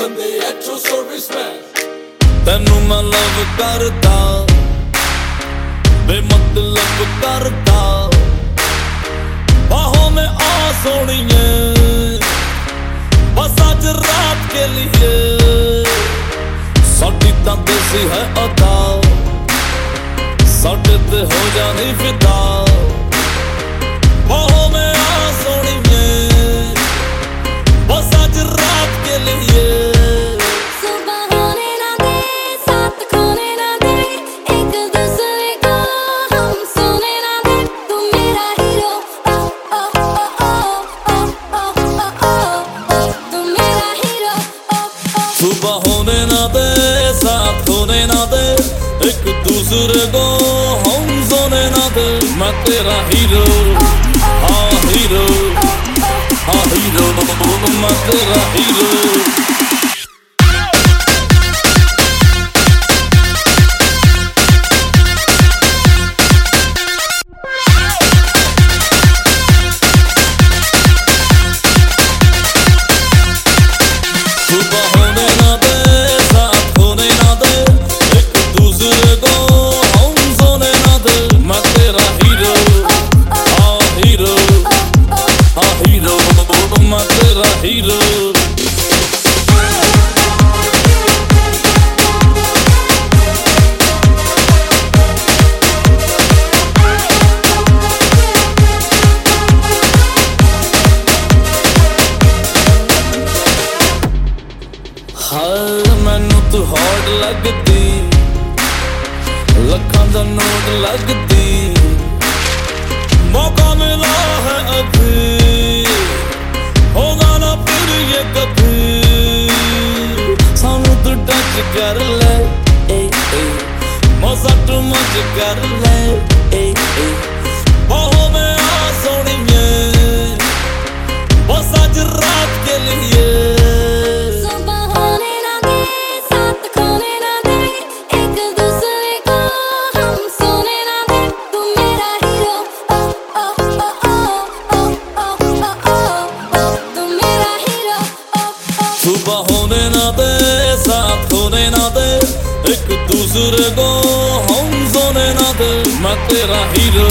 ਬੰਦੇ ਐਚੋ ਸਰਵਿਸਮੈਨ ਤੈਨੂੰ ਮੈਂ ਲਵ ਕਰਦਾ ਬੇਮਤਲਬ ਕਰਦਾ ਬਾਹੋਂ ਮੈਂ ਆ ਸੋਣੀਏ ਬਸ ਅੱਜ ਰਾਤ ਕੇ ਲਈ ਸਾਡੀ ਤਾਂ ਦੇਸੀ ਹੈ ਅਦਾ ਸਾਡੇ ਤੇ ਹੋ ਜਾਣੀ ਫਿਦਾ एक दूसरे को हम सोने ना दे मैं तेरा हीरो हाँ हीरो हाँ हीरो मैं तेरा हीरो ਮੇਰਾ ਹੀਰੋ ਹਾਰ ਮੈਨੂੰ ਤੂੰ ਹੌਟ ਲੱਗਦੀ। ਲੱਖਾਂ ਦਾ ਨੋਟ ਲੱਗਦੀ। ਮੌਜ ਕਰ ਲੈ ਏ ਏ। ਮੌਜਾ ਤੂੰ ਮੌਜ ਕਰ ਲੈ ਏ ਏ। ਬਹੁ ਮੈਂ ਆ ਸੋਣੀਏ ਮੌਜਾ ਜਰਾਤ ਕੇ ਲਈ ਸੁਬਹ ਹੋਣੇ ਨਾ ਦੇ ਸਾਥ एक दूसरे को हम सोने ना दे मैं तेरा हीरो